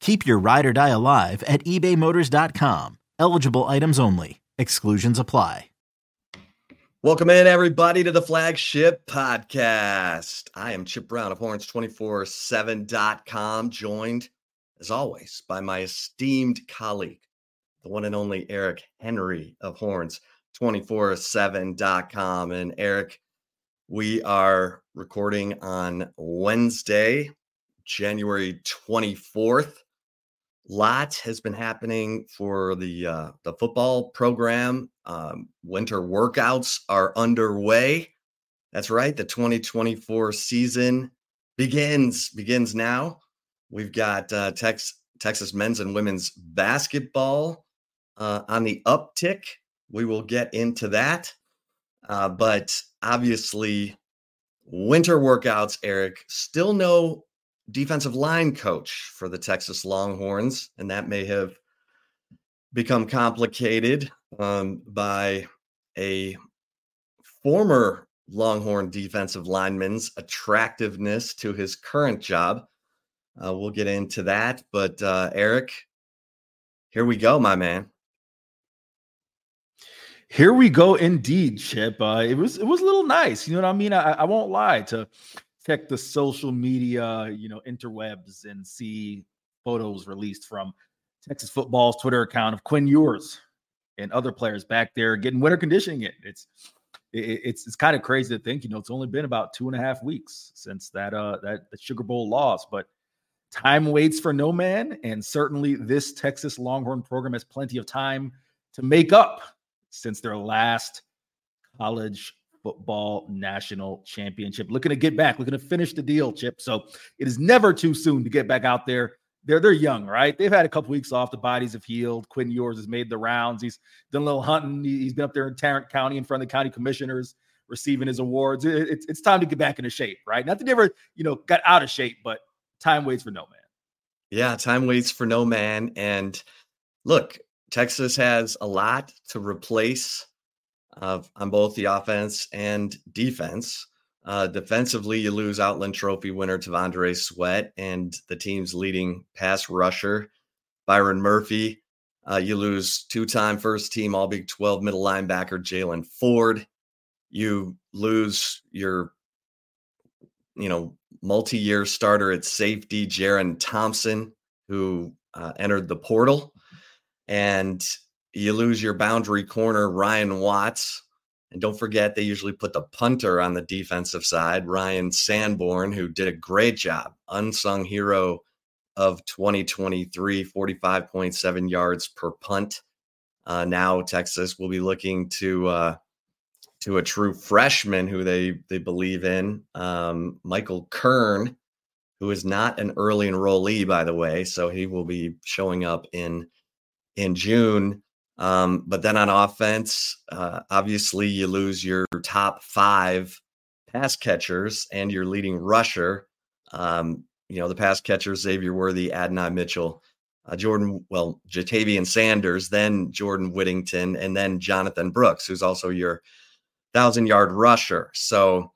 Keep your ride or die alive at ebaymotors.com. Eligible items only. Exclusions apply. Welcome in, everybody, to the flagship podcast. I am Chip Brown of Horns247.com, joined, as always, by my esteemed colleague, the one and only Eric Henry of Horns247.com. And Eric, we are recording on Wednesday, January 24th lot has been happening for the uh, the football program. Um, winter workouts are underway. That's right. The 2024 season begins begins now. We've got uh, Tex, Texas men's and women's basketball uh, on the uptick. We will get into that, uh, but obviously, winter workouts. Eric, still no defensive line coach for the Texas Longhorns, and that may have become complicated um, by a former Longhorn defensive lineman's attractiveness to his current job. Uh, we'll get into that, but uh, Eric, here we go, my man. Here we go, indeed, Chip. Uh, it was it was a little nice, you know what I mean. I, I won't lie to check the social media, you know, interwebs and see photos released from Texas football's Twitter account of Quinn Ewers and other players back there getting winter conditioning it. It's it, it's it's kind of crazy to think, you know, it's only been about two and a half weeks since that uh that the Sugar Bowl loss, but time waits for no man, and certainly this Texas Longhorn program has plenty of time to make up since their last college football national championship. Looking to get back, looking to finish the deal, Chip. So it is never too soon to get back out there. They're they're young, right? They've had a couple weeks off. The bodies have healed. Quinn Ewers has made the rounds. He's done a little hunting. He's been up there in Tarrant County in front of the county commissioners, receiving his awards. It's it's time to get back into shape, right? Not that they ever you know got out of shape, but time waits for no man. Yeah, time waits for no man. And look, Texas has a lot to replace of on both the offense and defense. Uh, defensively, you lose Outland Trophy winner T'Vondre Sweat and the team's leading pass rusher, Byron Murphy. Uh, you lose two-time first team All Big 12 middle linebacker Jaylan Ford. You lose your, you know, multi-year starter at safety Jerrin Thompson, who uh, entered the portal, and you lose your boundary corner, Ryan Watts. And don't forget, they usually put the punter on the defensive side, Ryan Sanborn, who did a great job, unsung hero of 2023, 45.7 yards per punt. Uh, now Texas will be looking to uh, to a true freshman who they they believe in, um, Michael Kern, who is not an early enrollee, by the way, so he will be showing up in in June. Um, but then on offense, uh, obviously you lose your top five pass catchers and your leading rusher. Um, you know, the pass catchers, Xavier Worthy, Adonai Mitchell, uh, Jordan, well, Ja'Tavion Sanders, then Jordan Whittington, and then Jonathan Brooks, who's also your thousand yard rusher. So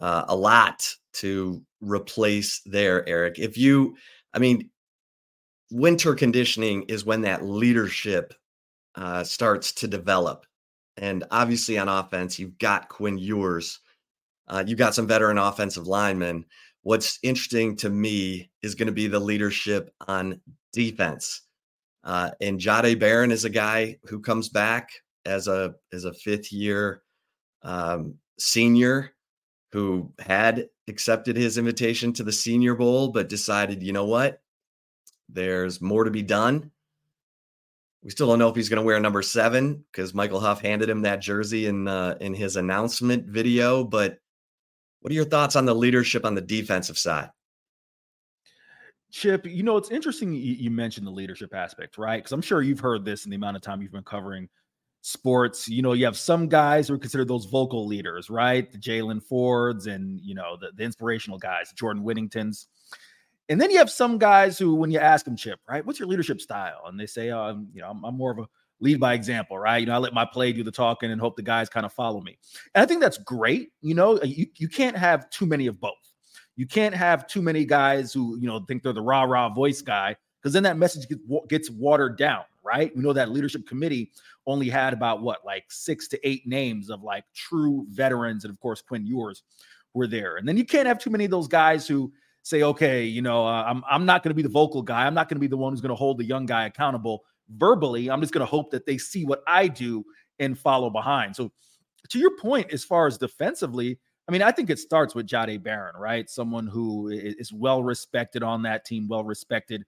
uh, a lot to replace there, Eric. If you, I mean, winter conditioning is when that leadership uh, starts to develop. And obviously on offense, you've got Quinn Ewers. Uh, you've got some veteran offensive linemen. What's interesting to me is going to be the leadership on defense. Uh, and Jahdae Barron is a guy who comes back as a as a fifth year um, senior who had accepted his invitation to the Senior Bowl, but decided, you know what, there's more to be done. We still don't know if he's going to wear number seven because Michael Huff handed him that jersey in uh, in his announcement video. But what are your thoughts on the leadership on the defensive side? Chip, you know, it's interesting you, mentioned the leadership aspect, right? Because I'm sure you've heard this in the amount of time you've been covering sports. You know, you have some guys who are considered those vocal leaders, right? The Jaylan Fords and, you know, the, the inspirational guys, Jordan Whittingtons. And then you have some guys who, when you ask them, Chip, right, what's your leadership style? And they say, um, you know, I'm, I'm more of a lead by example, right? You know, I let my play do the talking and hope the guys kind of follow me. And I think that's great. You know, you, you can't have too many of both. You can't have too many guys who, you know, think they're the rah rah voice guy because then that message gets watered down, right? We know that leadership committee only had about what, like six to eight names of like true veterans. And of course, Quinn Ewers were there. And then you can't have too many of those guys who, say, okay, you know, uh, I'm I'm not going to be the vocal guy. I'm not going to be the one who's going to hold the young guy accountable verbally. I'm just going to hope that they see what I do and follow behind. So, to your point, as far as defensively, I mean, I think it starts with Jahdae Barron, right? Someone who is well respected on that team, well respected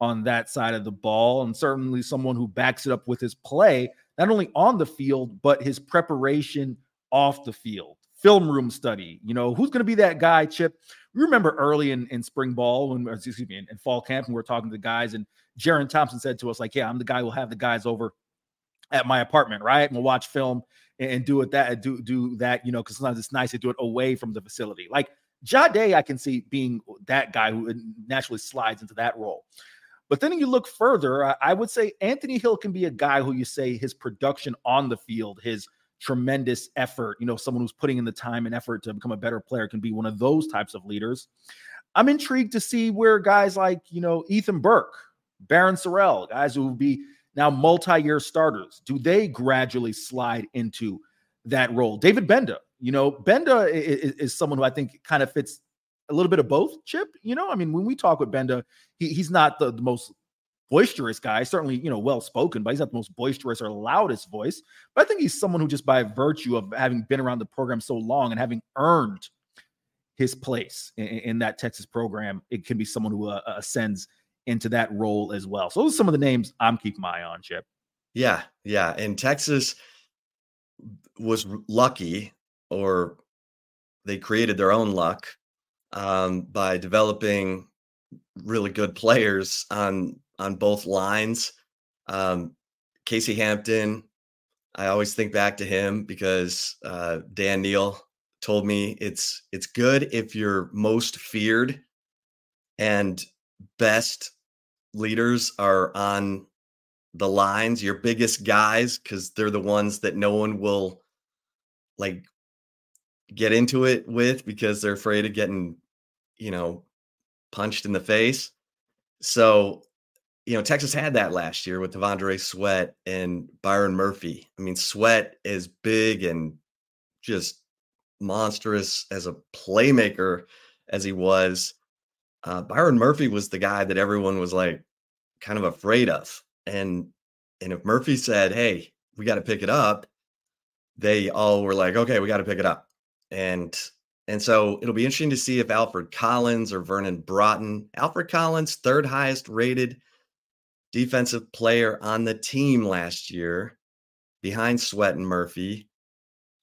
on that side of the ball, and certainly someone who backs it up with his play, not only on the field, but his preparation off the field film room study. You know, who's going to be that guy, Chip? We remember early in, in spring ball, when excuse me, in, in fall camp, when we were talking to the guys, and Jerrin Thompson said to us, like, "Yeah, I'm the guy who'll have the guys over at my apartment, right? And we'll watch film and, and do it that do do that, you know, because sometimes it's nice to do it away from the facility. Like Jahdae, I can see being that guy who naturally slides into that role. But then you look further, I would say Anthony Hill can be a guy who you say his production on the field, his tremendous effort, you know, someone who's putting in the time and effort to become a better player can be one of those types of leaders. I'm intrigued to see where guys like, you know, Ethan Burke, Barryn Sorrell, guys who will be now multi-year starters, do they gradually slide into that role? David Gbenda, you know, Gbenda is, is someone who I think kind of fits a little bit of both, Chip. You know, I mean, when we talk with Gbenda, he, he's not the, the most boisterous guy, certainly, you know, well spoken, but he's not the most boisterous or loudest voice. But I think he's someone who, just by virtue of having been around the program so long and having earned his place in, in that Texas program, it can be someone who uh, ascends into that role as well. So those are some of the names I'm keeping my eye on, Chip. Yeah, yeah. And Texas was lucky, or they created their own luck um, by developing really good players on on both lines. Um, Casey Hampton, I always think back to him because uh, Dan Neil told me it's it's good if you're most feared and best leaders are on the lines, your biggest guys, because they're the ones that no one will like get into it with because they're afraid of getting, you know, punched in the face. So you know, Texas had that last year with T'Vondre Sweat and Byron Murphy. I mean, Sweat is big and just monstrous as a playmaker as he was. Uh, Byron Murphy was the guy that everyone was like kind of afraid of. And and if Murphy said, "Hey, we got to pick it up," they all were like, "Okay, we got to pick it up." And and so it'll be interesting to see if Alfred Collins or Vernon Broughton, Alfred Collins, third highest rated defensive player on the team last year behind Sweat and Murphy.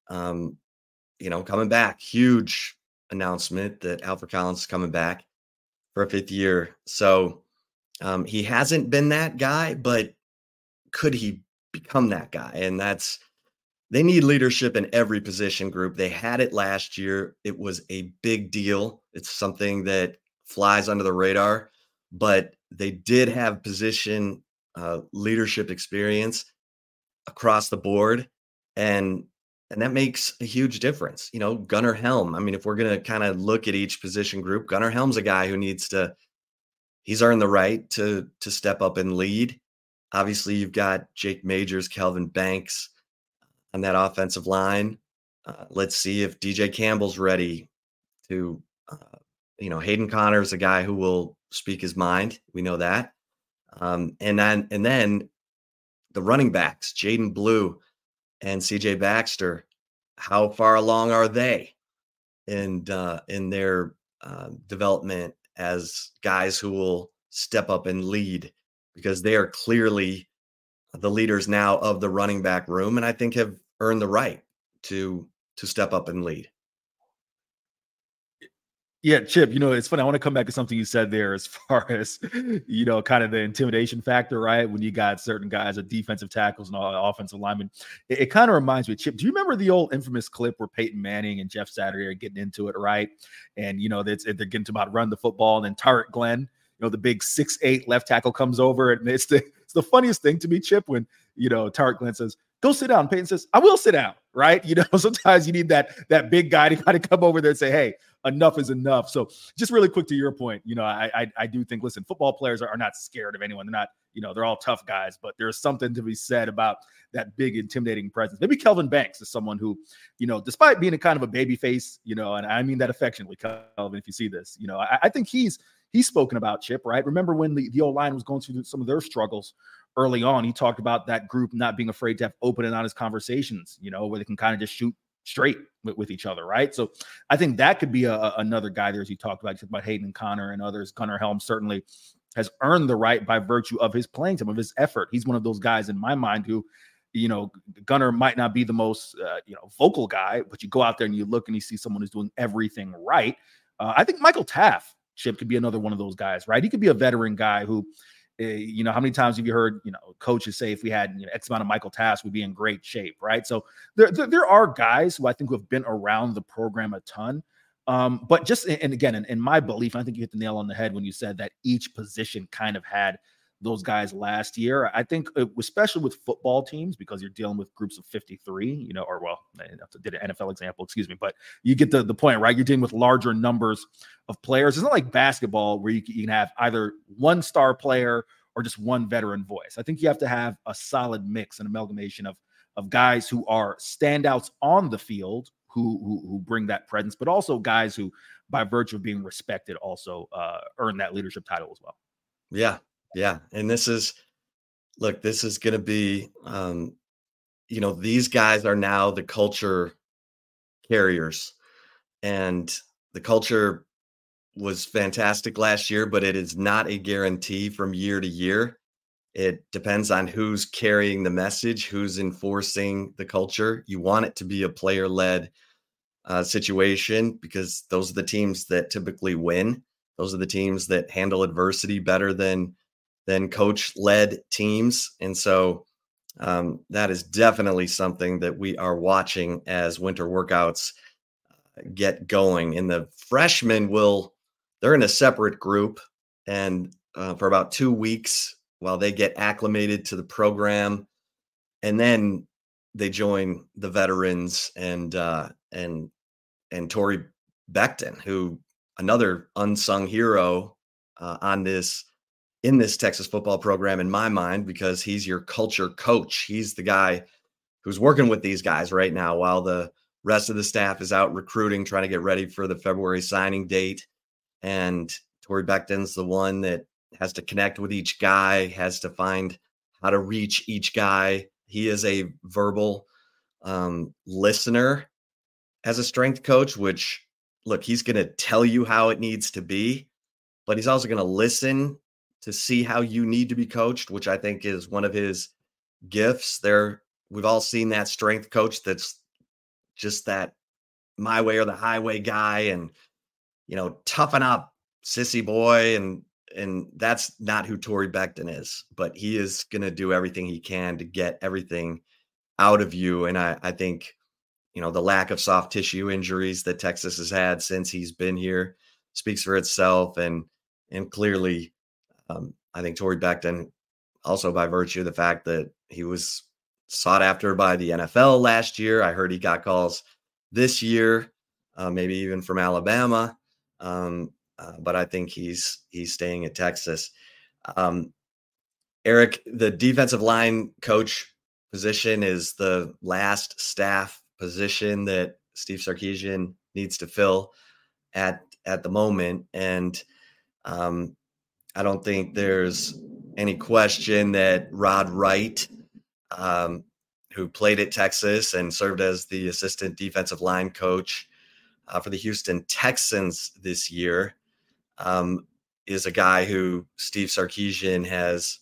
Um, you know, coming back, huge announcement that Alfred Collins is coming back for a fifth year. So um, he hasn't been that guy, but could he become that guy? And that's they need leadership in every position group. They had it last year. It was a big deal. It's something that flies under the radar, but they did have position uh, leadership experience across the board, and and that makes a huge difference. You know, Gunnar Helm. I mean, if we're to kind of look at each position group, Gunnar Helm's a guy who needs to he's earned the right to to step up and lead. Obviously, you've got Jake Majors, Kelvin Banks on that offensive line. Uh, let's see if DJ Campbell's ready to, uh, you know, Hayden Conner's a guy who will speak his mind. We know that. Um, and then and then the running backs, Jaydon Blue and CJ Baxter, how far along are they in uh, in their uh, development as guys who will step up and lead because they are clearly the leaders now of the running back room and I think have earned the right to to step up and lead. Yeah, Chip, you know, it's funny. I want to come back to something you said there as far as, you know, kind of the intimidation factor, right? When you got certain guys, a defensive tackles and all offensive linemen. It, it kind of reminds me, Chip, do you remember the old infamous clip where Peyton Manning and Jeff Saturday are getting into it, right? And, you know, they're, they're getting to about run the football, and then Tarik Glenn, you know, the big six eight left tackle comes over. And it's the, it's the funniest thing to me, Chip, when, you know, Tarik Glenn says, go sit down. Peyton says, I will sit down, right? You know, sometimes you need that that big guy to kind of come over there and say, hey, enough is enough. So just really quick to your point, you know, I I, I do think listen, football players are, are, not scared of anyone. They're not, you know, they're all tough guys, but there's something to be said about that big intimidating presence. Maybe Kelvin Banks is someone who, you know, despite being a kind of a baby face, you know, and I mean that affectionately, Kelvin, if you see this, you know, I, I think he's he's spoken about Chip, right? Remember when the, the old line was going through some of their struggles early on, he talked about that group not being afraid to have open and honest conversations, you know, where they can kind of just shoot straight with, with, each other, right? So I think that could be a, a, another guy there, as you talked about, about Hayden and Connor and others. Gunnar Helm certainly has earned the right by virtue of his playing time, of his effort. He's one of those guys in my mind who, you know, Gunnar might not be the most, uh, you know, vocal guy, but you go out there and you look and you see someone who's doing everything right. Uh, I think Michael Taaffe, Chip, could be another one of those guys, right? He could be a veteran guy who uh, you know, how many times have you heard, you know, coaches say if we had you know, X amount of Michael Taaffe, we'd be in great shape, right? So there, there, there are guys who I think who have been around the program a ton. Um, but just and again, in, in my belief, I think you hit the nail on the head when you said that each position kind of had those guys last year. I think, uh, especially with football teams, because you're dealing with groups of 53, you know, or well, I did an NFL example, excuse me, but you get the, the point, right? You're dealing with larger numbers of players. It's not like basketball where you can, you can have either one star player or just one veteran voice. I think you have to have a solid mix and amalgamation of of guys who are standouts on the field who, who, who bring that presence, but also guys who, by virtue of being respected, also uh, earn that leadership title as well. Yeah, yeah, and this is look, this is going to be, um, you know, these guys are now the culture carriers, and the culture was fantastic last year, but it is not a guarantee from year to year. It depends on who's carrying the message, who's enforcing the culture. You want it to be a player led uh, situation because those are the teams that typically win. Those are the teams that handle adversity better than than coach led teams. And so um, that is definitely something that we are watching as winter workouts uh, get going. And the freshmen will, they're in a separate group. And uh, for about two weeks while they get acclimated to the program. And then they join the veterans and, uh, and, and Torre Becton, who another unsung hero uh, on this in this Texas football program in my mind because he's your culture coach. He's the guy who's working with these guys right now while the rest of the staff is out recruiting, trying to get ready for the February signing date. And Torre Becton's the one that has to connect with each guy, has to find how to reach each guy. He is a verbal um, listener as a strength coach, which look, he's going to tell you how it needs to be, but he's also going to listen to see how you need to be coached, which I think is one of his gifts. There, we've all seen that strength coach that's just that my way or the highway guy, and you know, toughen up, sissy boy, and and that's not who Torre Becton is. But he is going to do everything he can to get everything out of you, and I I think you know the lack of soft tissue injuries that Texas has had since he's been here speaks for itself, and and clearly um, I think Torre Becton, also by virtue of the fact that he was sought after by the NFL last year. I heard he got calls this year, uh, maybe even from Alabama. Um, uh, but I think he's he's staying at Texas. Um, Eric, the defensive line coach position is the last staff position that Steve Sarkisian needs to fill at at the moment, and um, I don't think there's any question that Rod Wright, um, who played at Texas and served as the assistant defensive line coach uh, for the Houston Texans this year, um, is a guy who Steve Sarkisian has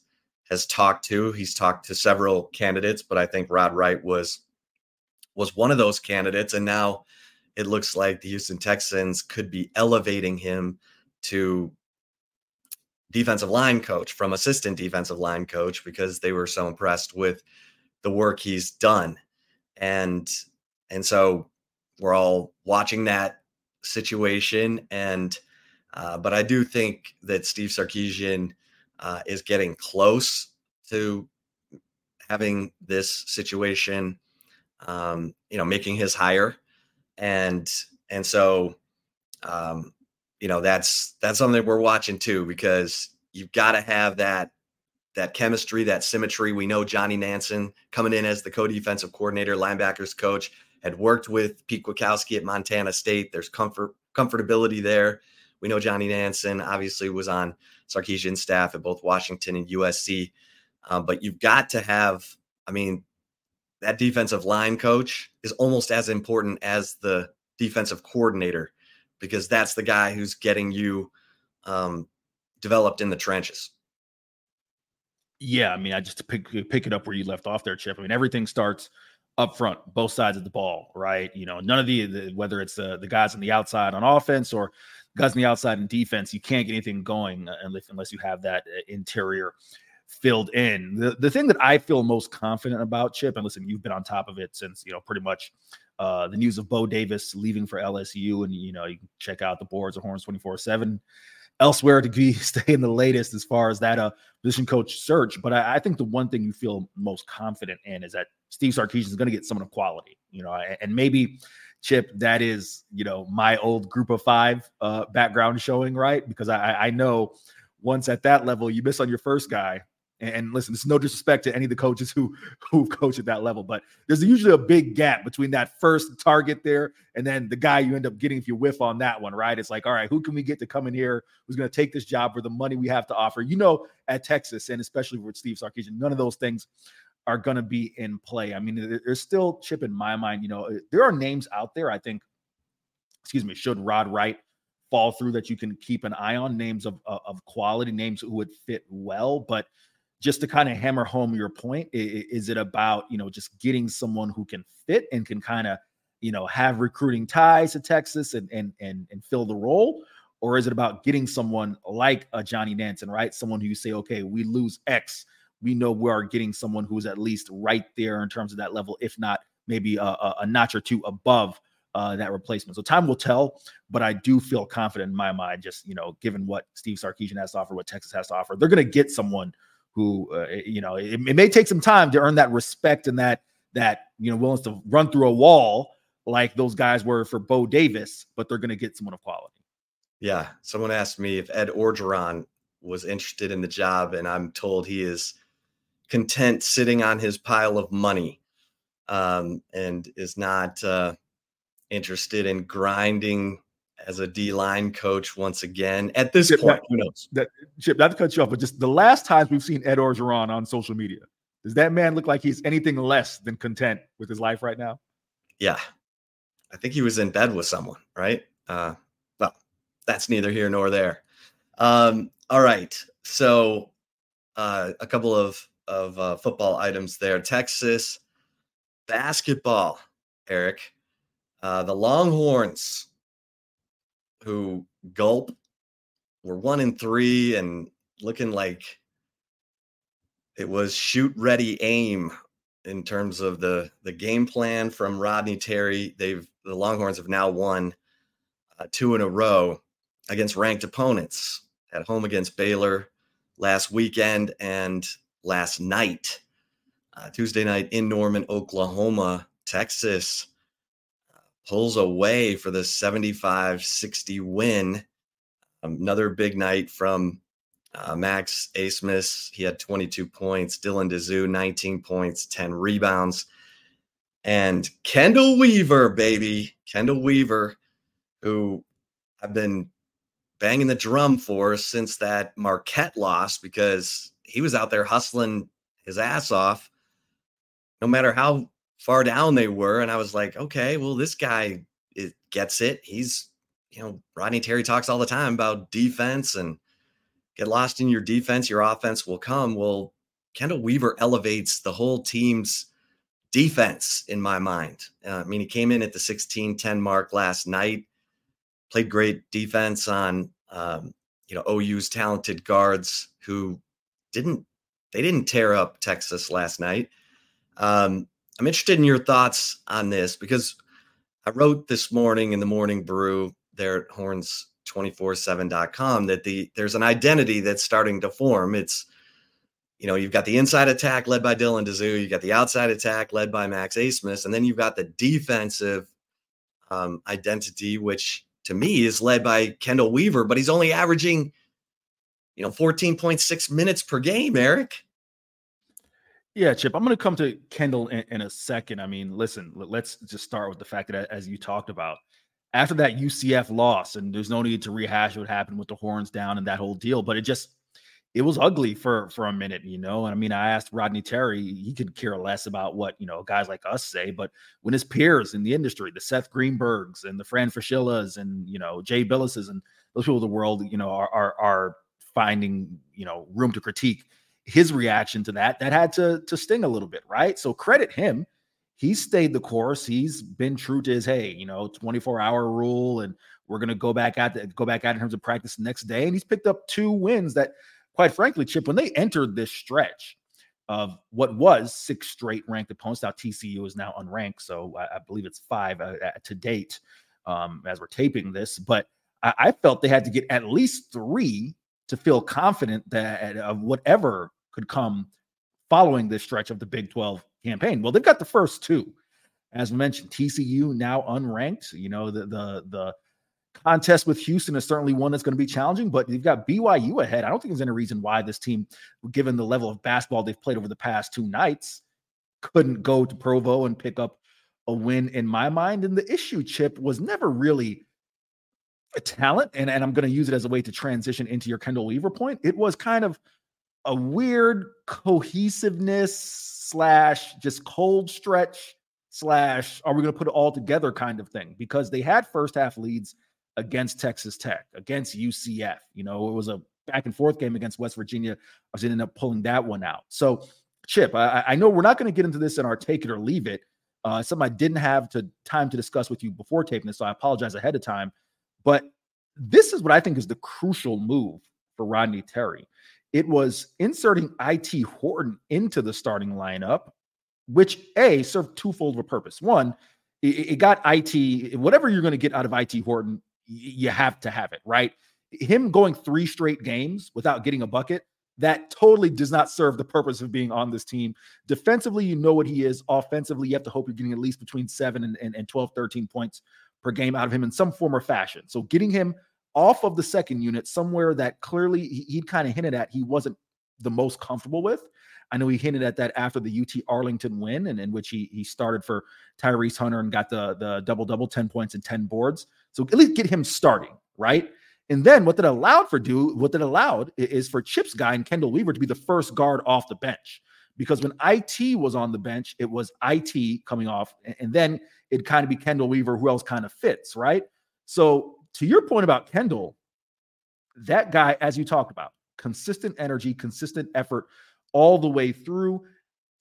has talked to. He's talked to several candidates, but I think Rod Wright was was one of those candidates, and now it looks like the Houston Texans could be elevating him to defensive line coach from assistant defensive line coach because they were so impressed with the work he's done. And and so we're all watching that situation and uh, but I do think that Steve Sarkisian uh, is getting close to having this situation, um, you know, making his hire, and and so um, you know that's that's something that we're watching too because you've got to have that that chemistry, that symmetry. We know Johnny Nansen coming in as the co-defensive coordinator, linebackers coach, had worked with Pete Kwiatkowski at Montana State. There's comfort comfortability there. We know Johnny Nansen obviously was on Sarkisian's staff at both Washington and USC, uh, but you've got to have. I mean, that defensive line coach is almost as important as the defensive coordinator because that's the guy who's getting you um, developed in the trenches. Yeah, I mean, I just pick pick it up where you left off there, Chip. I mean, everything starts up front, both sides of the ball, right? You know, none of the, the whether it's the the guys on the outside on offense or guys on the outside in defense, you can't get anything going unless unless you have that uh, interior filled in. The the thing that I feel most confident about, Chip, and listen, you've been on top of it since you know pretty much uh, the news of Bo Davis leaving for LSU, and you know you can check out the boards of Horns twenty four seven elsewhere to be staying the latest as far as that uh, position coach search. But I, I, think the one thing you feel most confident in is that Steve Sarkisian is going to get someone of quality, you know, and maybe Chip, that is, you know, my old group of five uh, background showing, right? Because I, I know once at that level, you miss on your first guy, and listen, it's no disrespect to any of the coaches who who coach at that level, but there's usually a big gap between that first target there and then the guy you end up getting if you whiff on that one, right? It's like, all right, who can we get to come in here who's going to take this job for the money we have to offer? You know, at Texas and especially with Steve Sarkisian, none of those things are going to be in play. I mean, there's still chip in my mind. You know, uh, there are names out there. I think, excuse me, should Rod Wright fall through that you can keep an eye on names of of quality names who would fit well, but just to kind of hammer home your point is it about you know just getting someone who can fit and can kind of you know have recruiting ties to texas and and and, and fill the role or is it about getting someone like a johnny nansen right someone who you say okay we lose x we know we are getting someone who's at least right there in terms of that level if not maybe a, a notch or two above uh, that replacement. So time will tell, but I do feel confident in my mind, just you know, given what Steve Sarkisian has to offer, what Texas has to offer, they're going to get someone who uh, you know it, it, may take some time to earn that respect and that that you know willingness to run through a wall like those guys were for Bo Davis, but they're going to get someone of quality. Yeah, someone asked me if Ed Orgeron was interested in the job, and I'm told he is content sitting on his pile of money um, and is not uh, interested in grinding as a D line coach once again. At this Chip, point, who knows? That, Chip, not to cut you off, but just the last times we've seen Ed Orgeron on social media, does that man look like he's anything less than content with his life right now? Yeah. I think he was in bed with someone, right? Uh, well, that's neither here nor there. Um, all right. So uh, a couple of, of uh, football items there. Texas basketball, Eric. Uh, the Longhorns who gulp were one in three and looking like it was shoot ready aim in terms of the the game plan from Rodney Terry. They've the Longhorns have now won uh, two in a row against ranked opponents at home against Baylor last weekend and last night uh, Tuesday night in Norman, Oklahoma. Texas pulls away for the 75 60 win. Another big night from uh, Max Abmas. He had 22 points. Dylan Disu, 19 points, 10 rebounds. And Kendall Weaver, baby. Kendall Weaver, who I've been banging the drum for since that Marquette loss because he was out there hustling his ass off no matter how far down they were. And I was like, okay, well, this guy it gets it. He's, you know, Rodney Terry talks all the time about defense and get lost in your defense, your offense will come. Well, Kendall Weaver elevates the whole team's defense in my mind. Uh, I mean, he came in at the 16 10 mark last night, played great defense on, um, you know, OU's talented guards who didn't, they didn't tear up Texas last night. Um, I'm interested in your thoughts on this because I wrote this morning in the morning brew there at horns247.com that the there's an identity that's starting to form. It's you know, you've got the inside attack led by Dylan Disu, you got the outside attack led by Max Abmas, and then you've got the defensive um, identity, which to me is led by Kendall Weaver, but he's only averaging, you know, 14.6 minutes per game, Eric. Yeah, Chip, I'm going to come to Kendall in, in, a second. I mean, listen, let's just start with the fact that, as you talked about, after that UCF loss, and there's no need to rehash what happened with the horns down and that whole deal, but it just it was ugly for for a minute, you know. And I mean, I asked Rodney Terry, he could care less about what you know guys like us say, but when his peers in the industry, the Seth Greenbergs and the Fran Fraschillas and you know Jay Bilases and those people of the world, you know, are are, are finding you know room to critique his reaction to that, that had to to sting a little bit, right? So credit him. He stayed the course. He's been true to his hey, you know, 24 hour rule, and we're gonna go back at the, go back out in terms of practice next day. And he's picked up two wins that quite frankly, Chip, when they entered this stretch of what was six straight ranked opponents, now TCU is now unranked, so I, I believe it's five uh, to date um, as we're taping this. But I, felt they had to get at least three to feel confident that of whatever could come following this stretch of the Big 12 campaign. Well, they've got the first two. As mentioned, TCU now unranked. You know, the the the contest with Houston is certainly one that's going to be challenging, but you've got BYU ahead. I don't think there's any reason why this team, given the level of basketball they've played over the past two nights, couldn't go to Provo and pick up a win in my mind. And the issue, Chip, was never really talent. And, and I'm going to use it as a way to transition into your Kendall Weaver point. It was kind of a weird cohesiveness slash just cold stretch slash are we going to put it all together kind of thing because they had first half leads against Texas Tech, against UCF. You know, it was a back and forth game against West Virginia. I was ended up pulling that one out. So, Chip, I, I know we're not going to get into this in our take it or leave it. Uh, something I didn't have to time to discuss with you before taping this, so I apologize ahead of time. But this is what I think is the crucial move for Rodney Terry. It was inserting IT Horton into the starting lineup, which a served twofold of a purpose. One, it, got IT, whatever you're going to get out of IT Horton, you have to have it, right? Him going three straight games without getting a bucket, that totally does not serve the purpose of being on this team. Defensively, you know what he is. Offensively, you have to hope you're getting at least between seven and, and, and 12, 13 points per game out of him in some form or fashion. So getting him off of the second unit somewhere that clearly he, he'd kind of hinted at he wasn't the most comfortable with. I know he hinted at that after the UT Arlington win, and in which he he started for Tyrese Hunter and got the the double double, 10 points and 10 boards. So at least get him starting, right? And then what that allowed for do what that allowed is for Chip's guy and Kendall Weaver to be the first guard off the bench. Because when IT was on the bench, it was IT coming off, and then it kind of be Kendall Weaver, who else kind of fits, right? So to your point about Kendall, that guy, as you talked about, consistent energy, consistent effort all the way through.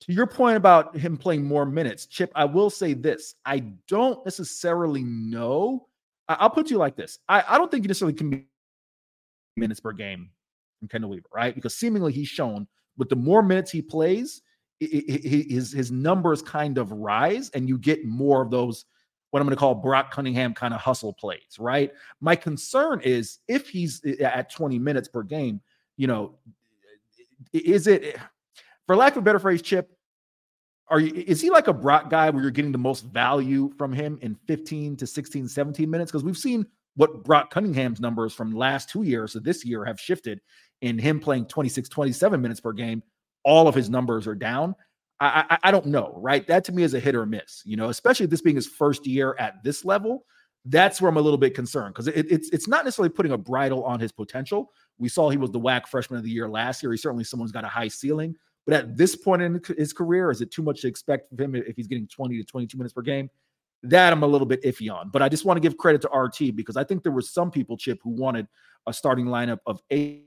To your point about him playing more minutes, Chip, I will say this. I don't necessarily know I'll put you like this. I, I don't think you necessarily can be minutes per game from Kendall Weaver, right? Because seemingly he's shown with the more minutes he plays, his his numbers kind of rise, and you get more of those what I'm going to call Brock Cunningham kind of hustle plays, right? My concern is if he's eh, at 20 minutes per game, you know, is it, for lack of a better phrase, Chip, are you is he like a Brock guy where you're getting the most value from him in 15 to 16, 17 minutes? Because we've seen what Brock Cunningham's numbers from last two years to this year have shifted in him playing 26, 27 minutes per game. All of his numbers are down. I, I, I don't know, right? That to me is a hit or miss, you know, especially this being his first year at this level. That's where I'm a little bit concerned because it, it's it's not necessarily putting a bridle on his potential. We saw he was the WAC freshman of the year last year. He certainly someone's got a high ceiling, but at this point in his career, is it too much to expect of him if he's getting 20 to 22 minutes per game? That I'm a little bit iffy on. But I just want to give credit to RT because I think there were some people, Chip, who wanted a starting lineup of eight.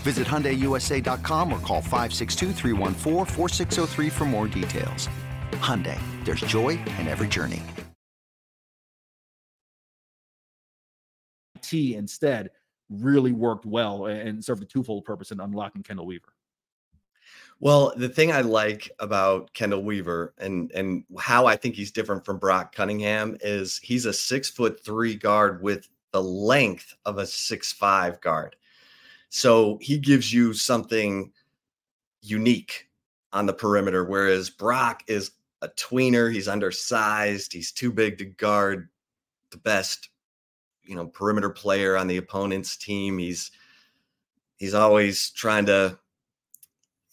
Visit HyundaiUSA.com or call 562 for more details. Hyundai, there's joy in every journey. T instead really worked well and served a twofold purpose in unlocking Kendall Weaver. Well, the thing I like about Kendall Weaver and and how I think he's different from Brock Cunningham is he's a six foot three guard with the length of a six five guard. So he gives you something unique on the perimeter, whereas Brock is a tweener. He's undersized. He's too big to guard the best, you know, perimeter player on the opponent's team. He's he's always trying to,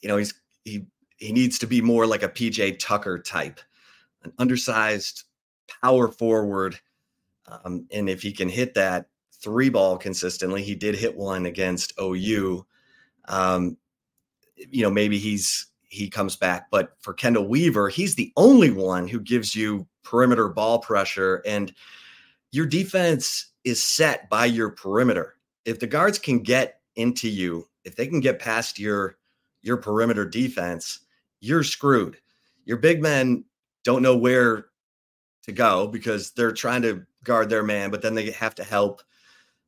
you know, he's he he needs to be more like a PJ Tucker type, an undersized power forward. Um, and if he can hit that, three ball consistently. He did hit one against OU. Um, you know, maybe he's he comes back, but for Kendall Weaver, he's the only one who gives you perimeter ball pressure, and your defense is set by your perimeter. If the guards can get into you, if they can get past your your perimeter defense, you're screwed. Your big men don't know where to go because they're trying to guard their man, but then they have to help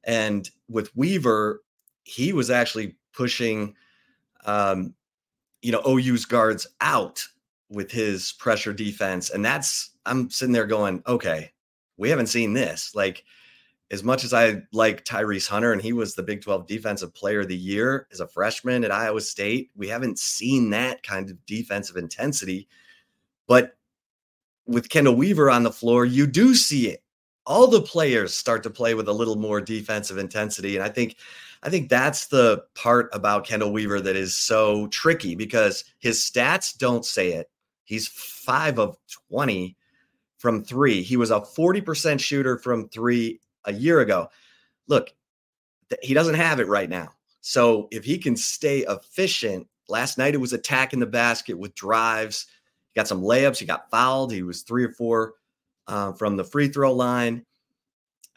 and with Weaver, he was actually pushing, um, you know, OU's guards out with his pressure defense. And that's, I'm sitting there going, okay, we haven't seen this. Like, as much as I like Tyrese Hunter and he was the Big 12 Defensive Player of the Year as a freshman at Iowa State, we haven't seen that kind of defensive intensity. But with Kendall Weaver on the floor, you do see it all the players start to play with a little more defensive intensity. And I think I think that's the part about Kendall Weaver that is so tricky because his stats don't say it. He's five of 20 from three. He was a 40% shooter from three a year ago. Look, he doesn't have it right now. So if he can stay efficient, last night it was attacking the basket with drives. He got some layups. He got fouled. He was three or four uh, from the free throw line,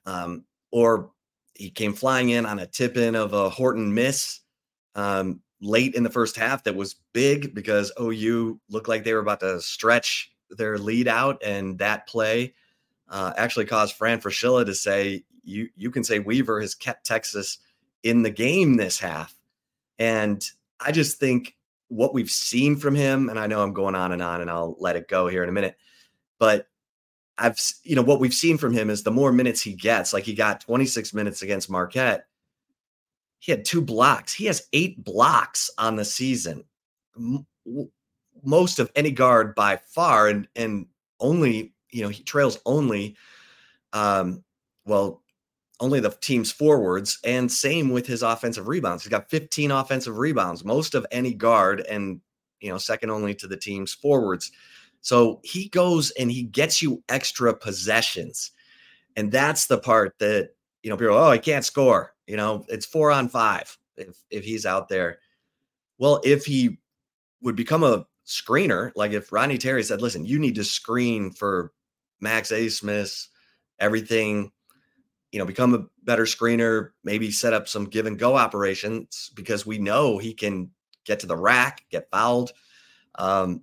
um, or he came flying in on a tip in of a Horton miss um, late in the first half that was big because OU looked like they were about to stretch their lead out, and that play uh, actually caused Fran Fraschilla to say, "You you can say Weaver has kept Texas in the game this half," and I just think what we've seen from him, and I know I'm going on and on, and I'll let it go here in a minute, but I've you know what we've seen from him is the more minutes he gets, like he got 26 minutes against Marquette. He had two blocks. He has eight blocks on the season, most of any guard by far, and and only you know he trails only, um, well, only the team's forwards, and same with his offensive rebounds. He's got 15 offensive rebounds, most of any guard, and you know, second only to the team's forwards. So he goes and he gets you extra possessions. And that's the part that, you know, people, oh, he can't score. You know, it's four on five if if he's out there. Well, if he would become a screener, like if Ronnie Terry said, listen, you need to screen for Max Abmas, everything, you know, become a better screener, maybe set up some give and go operations because we know he can get to the rack, get fouled. Um,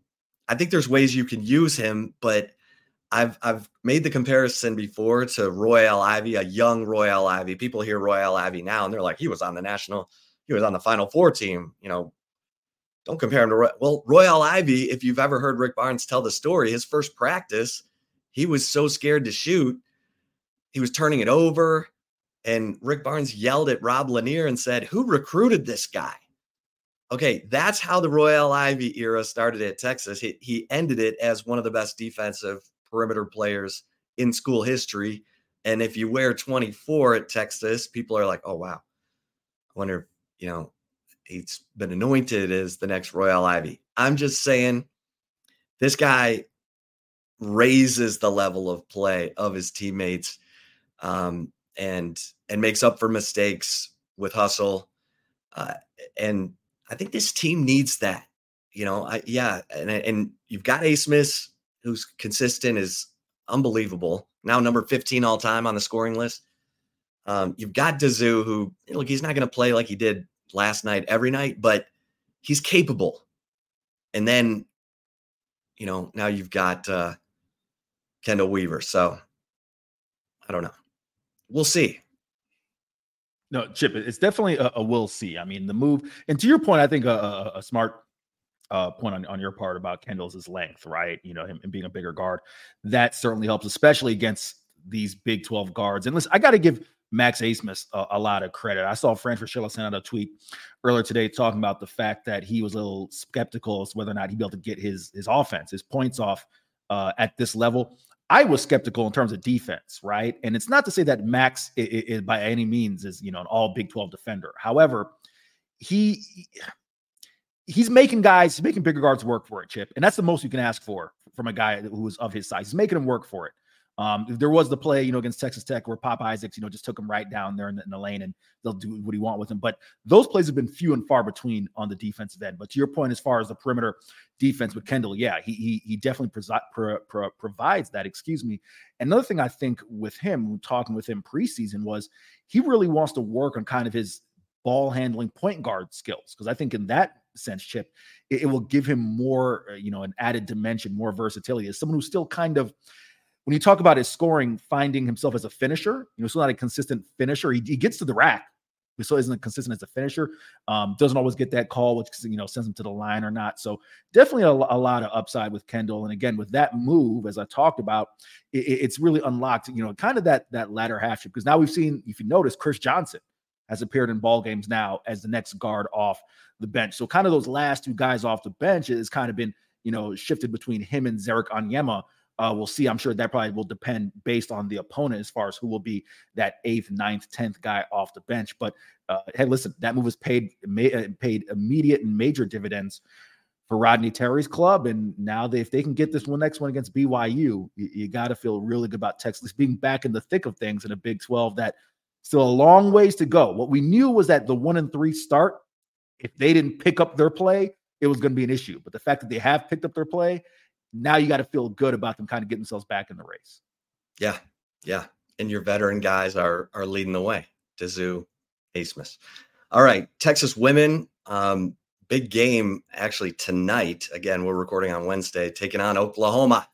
I think there's ways you can use him, but I've I've made the comparison before to Royal Ivy, a young Royal Ivy. People hear Royal Ivy now and they're like, he was on the national, he was on the Final Four team. You know, don't compare him to Roy- well Royal Ivy. If you've ever heard Rick Barnes tell the story, his first practice, he was so scared to shoot, he was turning it over, and Rick Barnes yelled at Rob Lanier and said, "Who recruited this guy?" Okay, that's how the Royal Ivy era started at Texas. He, he ended it as one of the best defensive perimeter players in school history. And if you wear 24 at Texas, people are like, oh, wow. I wonder, you know, he's been anointed as the next Royal Ivy. I'm just saying this guy raises the level of play of his teammates um, and and makes up for mistakes with hustle. Uh, and I think this team needs that. You know, I, yeah, and and you've got Abmas who's consistent is unbelievable. Now number 15 all time on the scoring list. Um, you've got Disu, who look, he's not going to play like he did last night every night, but he's capable. And then, you know, now you've got uh, Chendall Weaver. So I don't know. We'll see. No, Chip, it's definitely a, a we'll see. I mean, the move, and to your point, I think a, a, a smart uh, point on, on your part about Chendall's length, right? You know, him, him being a bigger guard. That certainly helps, especially against these Big 12 guards. And listen, I got to give Max Abmas a, a, lot of credit. I saw Fran Fraschilla send out a tweet earlier today talking about the fact that he was a little skeptical as whether or not he'd be able to get his his offense, his points off uh, at this level. I was skeptical in terms of defense, right? And it's not to say that Max is, by any means is you know an all Big 12 defender. However, he he's making guys, he's making bigger guards work for it, Chip. And that's the most you can ask for from a guy who is of his size. He's making him work for it. Um, there was the play, you know, against Texas Tech where Pop Isaacs, you know, just took him right down there in the, in the, lane and they'll do what he want with him. But those plays have been few and far between on the defensive end. But to your point, as far as the perimeter defense with Chendall, yeah, he he, he definitely pro, pro, provides that. Excuse me. Another thing I think with him, talking with him preseason, was he really wants to work on kind of his ball handling point guard skills because I think in that sense, Chip, it, it will give him more, uh, you know, an added dimension, more versatility as someone who's still kind of when you talk about his scoring, finding himself as a finisher, you know, still not a consistent finisher. He, he gets to the rack, but still isn't consistent as a finisher. Um, doesn't always get that call, which you know sends him to the line or not. So definitely a, a lot of upside with Chendall. And again, with that move, as I talked about, it, it's really unlocked. You know, kind of that that latter half because now we've seen, if you notice, Chris Johnson has appeared in ball games now as the next guard off the bench. So kind of those last two guys off the bench has kind of been you know shifted between him and Ze'Rik Onyema uh, we'll see. I'm sure that probably will depend based on the opponent as far as who will be that eighth, ninth, tenth guy off the bench. But uh, hey, listen, that move was paid uh, paid immediate and major dividends for Rodney Terry's club. And now they, if they can get this one next one against BYU, you, you got to feel really good about Texas being back in the thick of things in a Big 12 that still a long ways to go. What we knew was that the one and three start, if they didn't pick up their play, it was going to be an issue. But the fact that they have picked up their play now you got to feel good about them kind of getting themselves back in the race. Yeah. Yeah. And your veteran guys are are leading the way. Disu, Abmas. All right. Texas women. Um, big game actually tonight. Again, we're recording on Wednesday, taking on Oklahoma.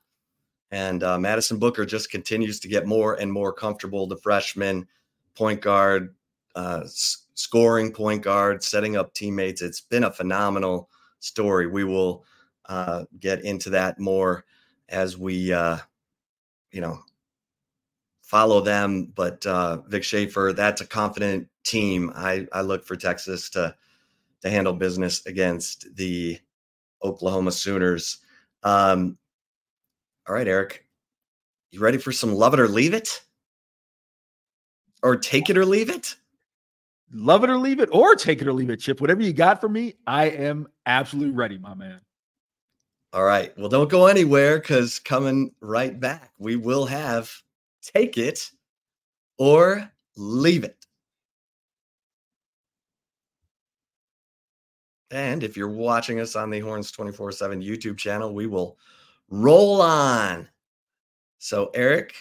And uh, Madison Booker just continues to get more and more comfortable. The freshman point guard, uh, s- scoring point guard, setting up teammates. It's been a phenomenal story. We will uh, get into that more as we, uh, you know, follow them. But uh, Vic Schaefer, that's a confident team. I, I look for Texas to to handle business against the Oklahoma Sooners. Um, all right, Eric, you ready for some love it or leave it, or take it or leave it? Love it or leave it, or take it or leave it, Chip. Whatever you got for me, I am absolutely ready, my man. All right. Well, don't go anywhere because coming right back, we will have take it or leave it. And if you're watching us on the Horns 24 7 YouTube channel, we will roll on. So, Eric,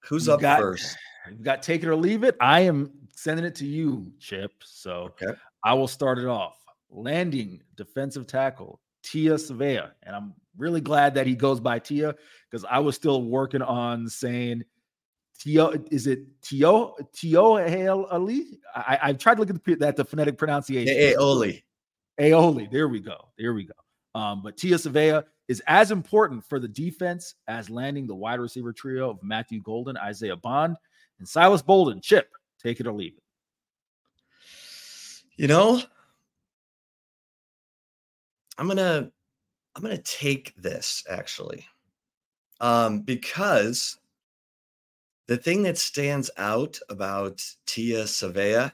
who's up got- first? You got take it or leave it. I am sending it to you, Chip. So Okay. I will start it off. Landing defensive tackle, Tia Savea. And I'm really glad that he goes by Tia because I was still working on saying Tio. Is it Tio Tio Ali? I, I tried to look at the, at the phonetic pronunciation. Hey, Oli. Aoli. There we go. There we go. Um, but Tia Savea is as important for the defense as landing the wide receiver trio of Matthew Golden, Isaiah Bond, and Silas Bolden. Chip, take it or leave it. You know, I'm gonna I'm gonna take this actually. Um, because the thing that stands out about Tia Savea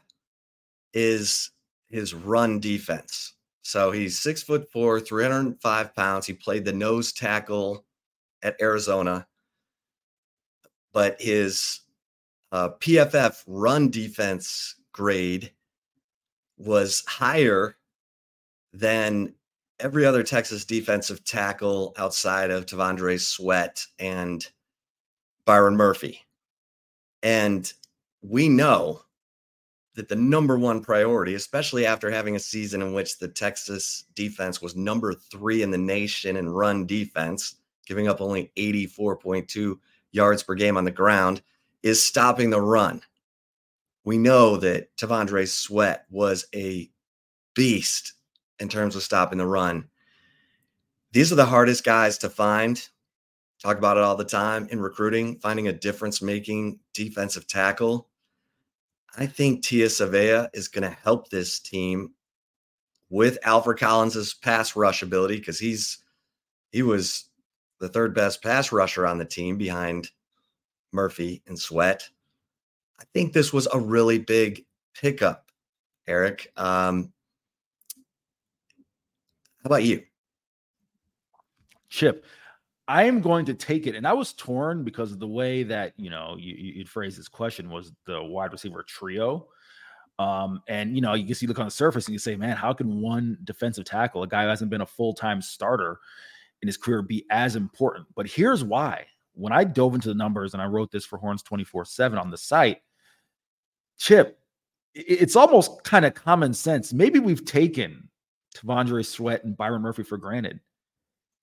is his run defense. So he's six foot four, 305 pounds. He played the nose tackle at Arizona, but his uh, PFF run defense grade was higher than every other Texas defensive tackle outside of T'Vondre Sweat and Byron Murphy. And we know that the number one priority, especially after having a season in which the Texas defense was number three in the nation in run defense, giving up only 84.2 yards per game on the ground, is stopping the run. We know that T'Vondre Sweat was a beast in terms of stopping the run. These are the hardest guys to find. Talk about it all the time in recruiting, finding a difference making defensive tackle. I think Tia Savea is going to help this team with Alfred Collins's pass rush ability because he's he was the third best pass rusher on the team behind Murphy and Sweat. I think this was a really big pickup, Eric. Um, about you? Chip, I am going to take it. And I was torn because of the way that, you know, you, you- you'd phrase this question was the wide receiver trio. Um, and, you know, you guess you look on the surface and you say, man, how can one defensive tackle, a guy who hasn't been a full time starter in his career, be as important? But here's why. When I dove into the numbers and I wrote this for Horns 24 7 on the site, Chip, it's almost kind of common sense. Maybe we've taken T'Vondre Sweat and Byron Murphy for granted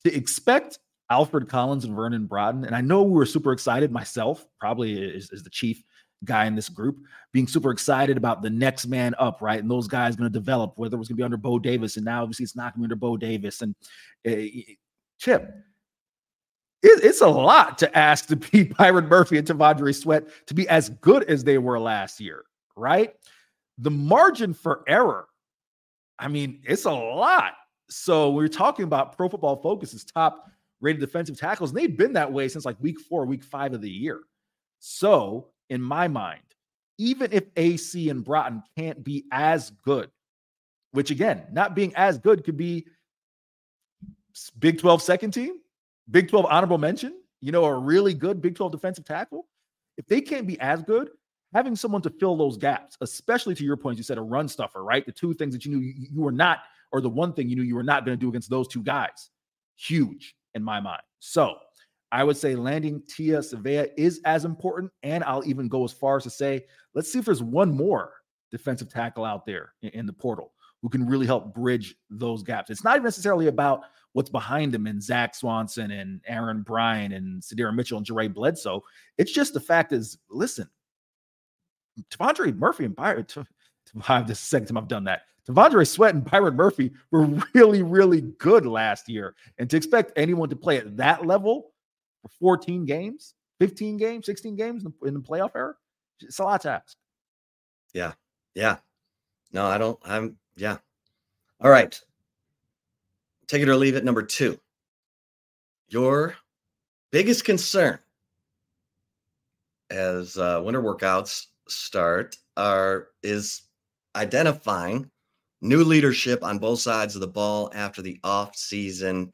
to expect Alfred Collins and Vernon Broughton, and I know we were super excited myself, probably is, the chief guy in this group, being super excited about the next man up, right? And those guys going to develop, whether it was going to be under Bo Davis, and now obviously it's not going to be under Bo Davis. And uh, Chip, it, it's a lot to ask to be Byron Murphy and T'Vondre Sweat to be as good as they were last year, right? The margin for error, I mean, it's a lot. So we're talking about Pro Football Focus's top rated defensive tackles, and they've been that way since like week four, week five of the year. So, in my mind, even if AC and Broughton can't be as good, which again, not being as good could be Big 12 second team, Big 12 honorable mention, you know, a really good Big 12 defensive tackle. If they can't be as good, having someone to fill those gaps, especially to your point, you said a run stuffer, right? The two things that you knew you, you were not, or the one thing you knew you were not going to do against those two guys, huge in my mind. So I would say landing Tia Savea is as important. And I'll even go as far as to say, let's see if there's one more defensive tackle out there in, in the portal who can really help bridge those gaps. It's not necessarily about what's behind them and Zach Swanson and Aaron Bryan and Sydir Mitchell and Jeray Bledsoe. It's just the fact is, listen, T'Vondre Murphy and Byron, to, this the second time I've done that. T'Vondre Sweat and Byron Murphy were really, really good last year. And to expect anyone to play at that level for 14 games, 15 games, 16 games in the, in the playoff era, it's a lot to ask. Yeah. Yeah. No, I don't. I'm, yeah. All right. Take it or leave it. Number two. Your biggest concern as uh, winter workouts start are is identifying new leadership on both sides of the ball after the off-season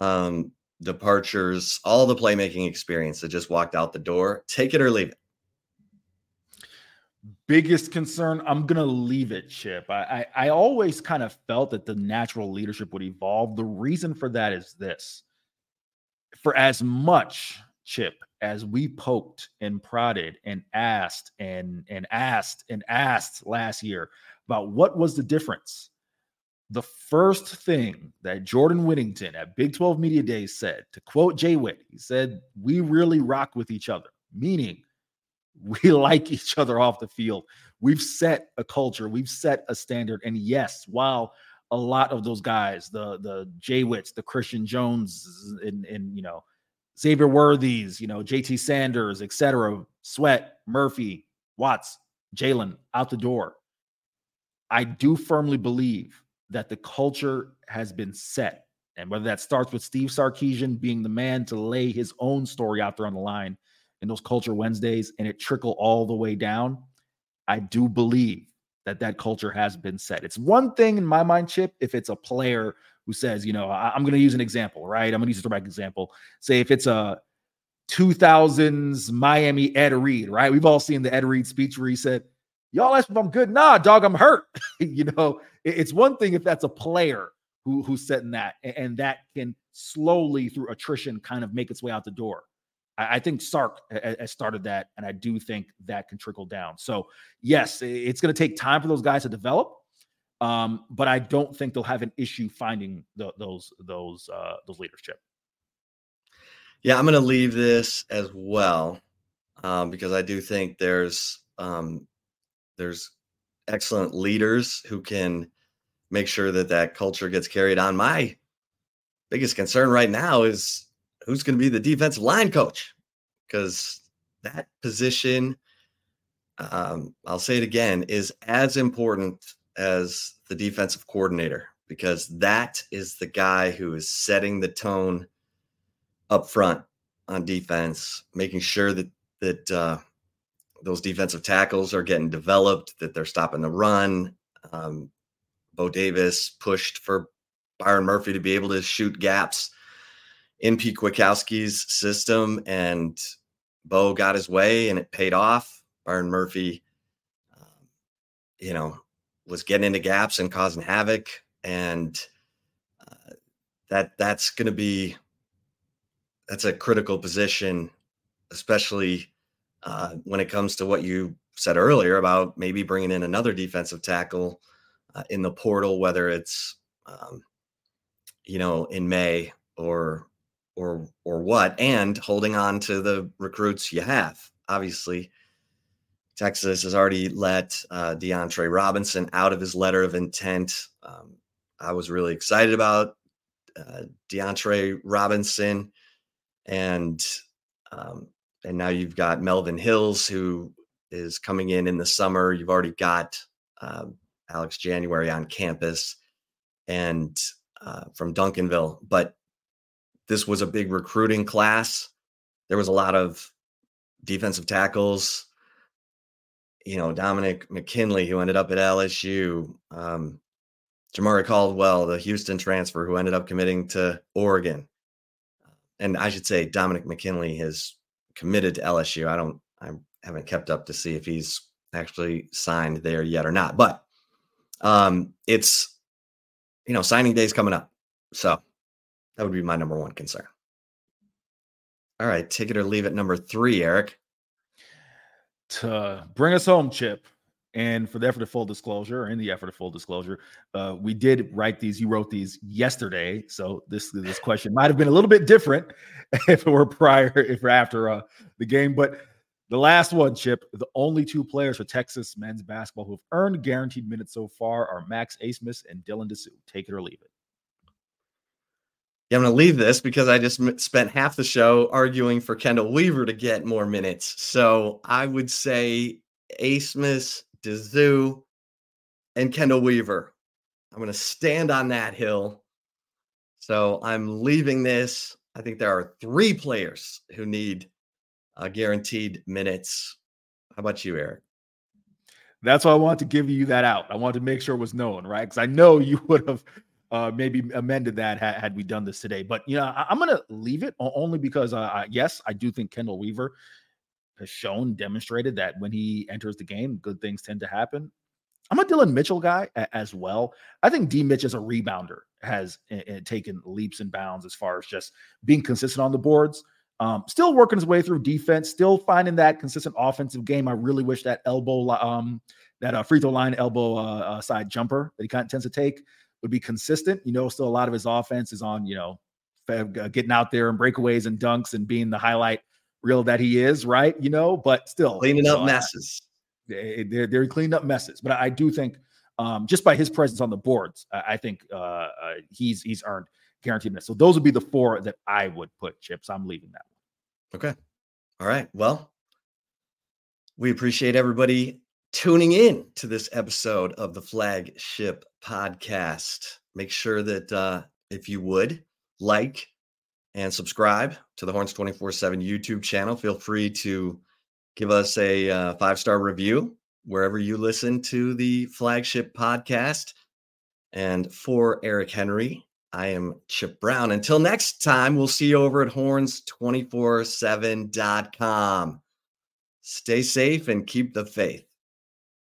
um, departures, all the playmaking experience that just walked out the door. Take it or leave it. Biggest concern, I'm gonna leave it, Chip. I, I I always kind of felt that the natural leadership would evolve. The reason for that is this: for as much Chip as we poked and prodded and asked and and asked and asked last year about what was the difference. The first thing that Jordan Whittington at Big 12 Media Day said, to quote Jay Witt, he said, We really rock with each other, meaning we like each other off the field. We've set a culture, we've set a standard. And yes, while a lot of those guys, the the Jay Witts, the Christian Jones, and, and you know, Xavier Worthies, you know, JT Sanders, etc., Sweat, Murphy, Watts, Jalen out the door. I do firmly believe that the culture has been set. And whether that starts with Steve Sarkisian being the man to lay his own story out there on the line in those Culture Wednesdays and it trickle all the way down, I do believe that that culture has been set. It's one thing in my mind, Chip, if it's a player who says, you know, I, am going to use an example, right? I'm going to use a throwback example. Say if it's a 2000s Miami Ed Reed, right? We've all seen the Ed Reed speech where he said, y'all ask if I'm good. Nah, dog, I'm hurt. you know, it's one thing if that's a player who who's setting that, and that can slowly through attrition kind of make its way out the door. I, think Sark has started that, and I do think that can trickle down. So yes, it's going to take time for those guys to develop, um, but I don't think they'll have an issue finding the, those those uh, those leadership. Yeah, I'm going to leave this as well um, because I do think there's um, there's excellent leaders who can make sure that that culture gets carried on. My biggest concern right now is who's going to be the defensive line coach because that position um, i'll say it again is as important as the defensive coordinator because that is the guy who is setting the tone up front on defense making sure that that uh, those defensive tackles are getting developed, that they're stopping the run. Um, Bo Davis pushed for Byron Murphy to be able to shoot gaps in Pete Kwiatkowski's system, and Bo got his way, and it paid off. Byron Murphy, um, you know, was getting into gaps and causing havoc, and uh, that that's going to be that's a critical position, especially uh, when it comes to what you said earlier about maybe bringing in another defensive tackle uh, in the portal, whether it's um, you know in May or or or what, and holding on to the recruits you have. Obviously, Texas has already let uh, DeAndre Robinson out of his letter of intent. Um, I was really excited about uh, DeAndre Robinson, and um, and now you've got Melvin Hills who is coming in in the summer. You've already got um, Alex January on campus and uh, from Duncanville, but this was a big recruiting class. There was a lot of defensive tackles. You know, Dominic McKinley, who ended up at LSU, um, Jamari Caldwell, the Houston transfer, who ended up committing to Oregon. And I should say, Dominic McKinley has committed to LSU. I don't, I haven't kept up to see if he's actually signed there yet or not. But um, it's, you know, signing day is coming up. So that would be my number one concern. All right, take it or leave it. Number three, Eric. To bring us home, Chip, and for the effort of full disclosure, in the effort of full disclosure, uh, we did write these. You wrote these yesterday, so this this question might have been a little bit different if it were prior, if we after uh, the game. But the last one, Chip, the only two players for Texas men's basketball who have earned guaranteed minutes so far are Max Abmas and Dylan Disu. Take it or leave it. Yeah, I'm going to leave this because I just spent half the show arguing for Chendall Weaver to get more minutes. So I would say Abmas, Disu, and Chendall Weaver. I'm going to stand on that hill. So I'm leaving this. I think there are three players who need uh, guaranteed minutes. How about you, Eric? That's why I want to give you that out. I want to make sure it was known, right? Because I know you would have uh, maybe amended that had, had, we done this today. But you know, I, am to leave it only because, uh, yes, I do think Chendall Weaver has shown, demonstrated that when he enters the game, good things tend to happen. I'm a Dillon Mitchell guy as well. I think D Mitch as a rebounder has taken leaps and bounds as far as just being consistent on the boards. Um, still working his way through defense, still finding that consistent offensive game. I really wish that elbow, um, that uh, free throw line elbow uh, uh, side jumper that he kind of tends to take would be consistent. You know, still a lot of his offense is on, you know, getting out there and breakaways and dunks and being the highlight reel that he is, right? You know, but still cleaning up messes. They, they're, they're cleaning up messes. But I do think um, just by his presence on the boards, I, I think uh, uh, he's he's earned guaranteed minutes. So those would be the four that I would put chips. I'm leaving that one. Okay. All right. Well, we appreciate everybody tuning in to this episode of the flagship podcast. Make sure that uh, if you would like and subscribe to the Horns 24 7 YouTube channel, feel free to give us a uh, five star review wherever you listen to the flagship podcast. And for Eric Henry, I am Chip Brown. Until next time, we'll see you over at horns247.com. Stay safe and keep the faith.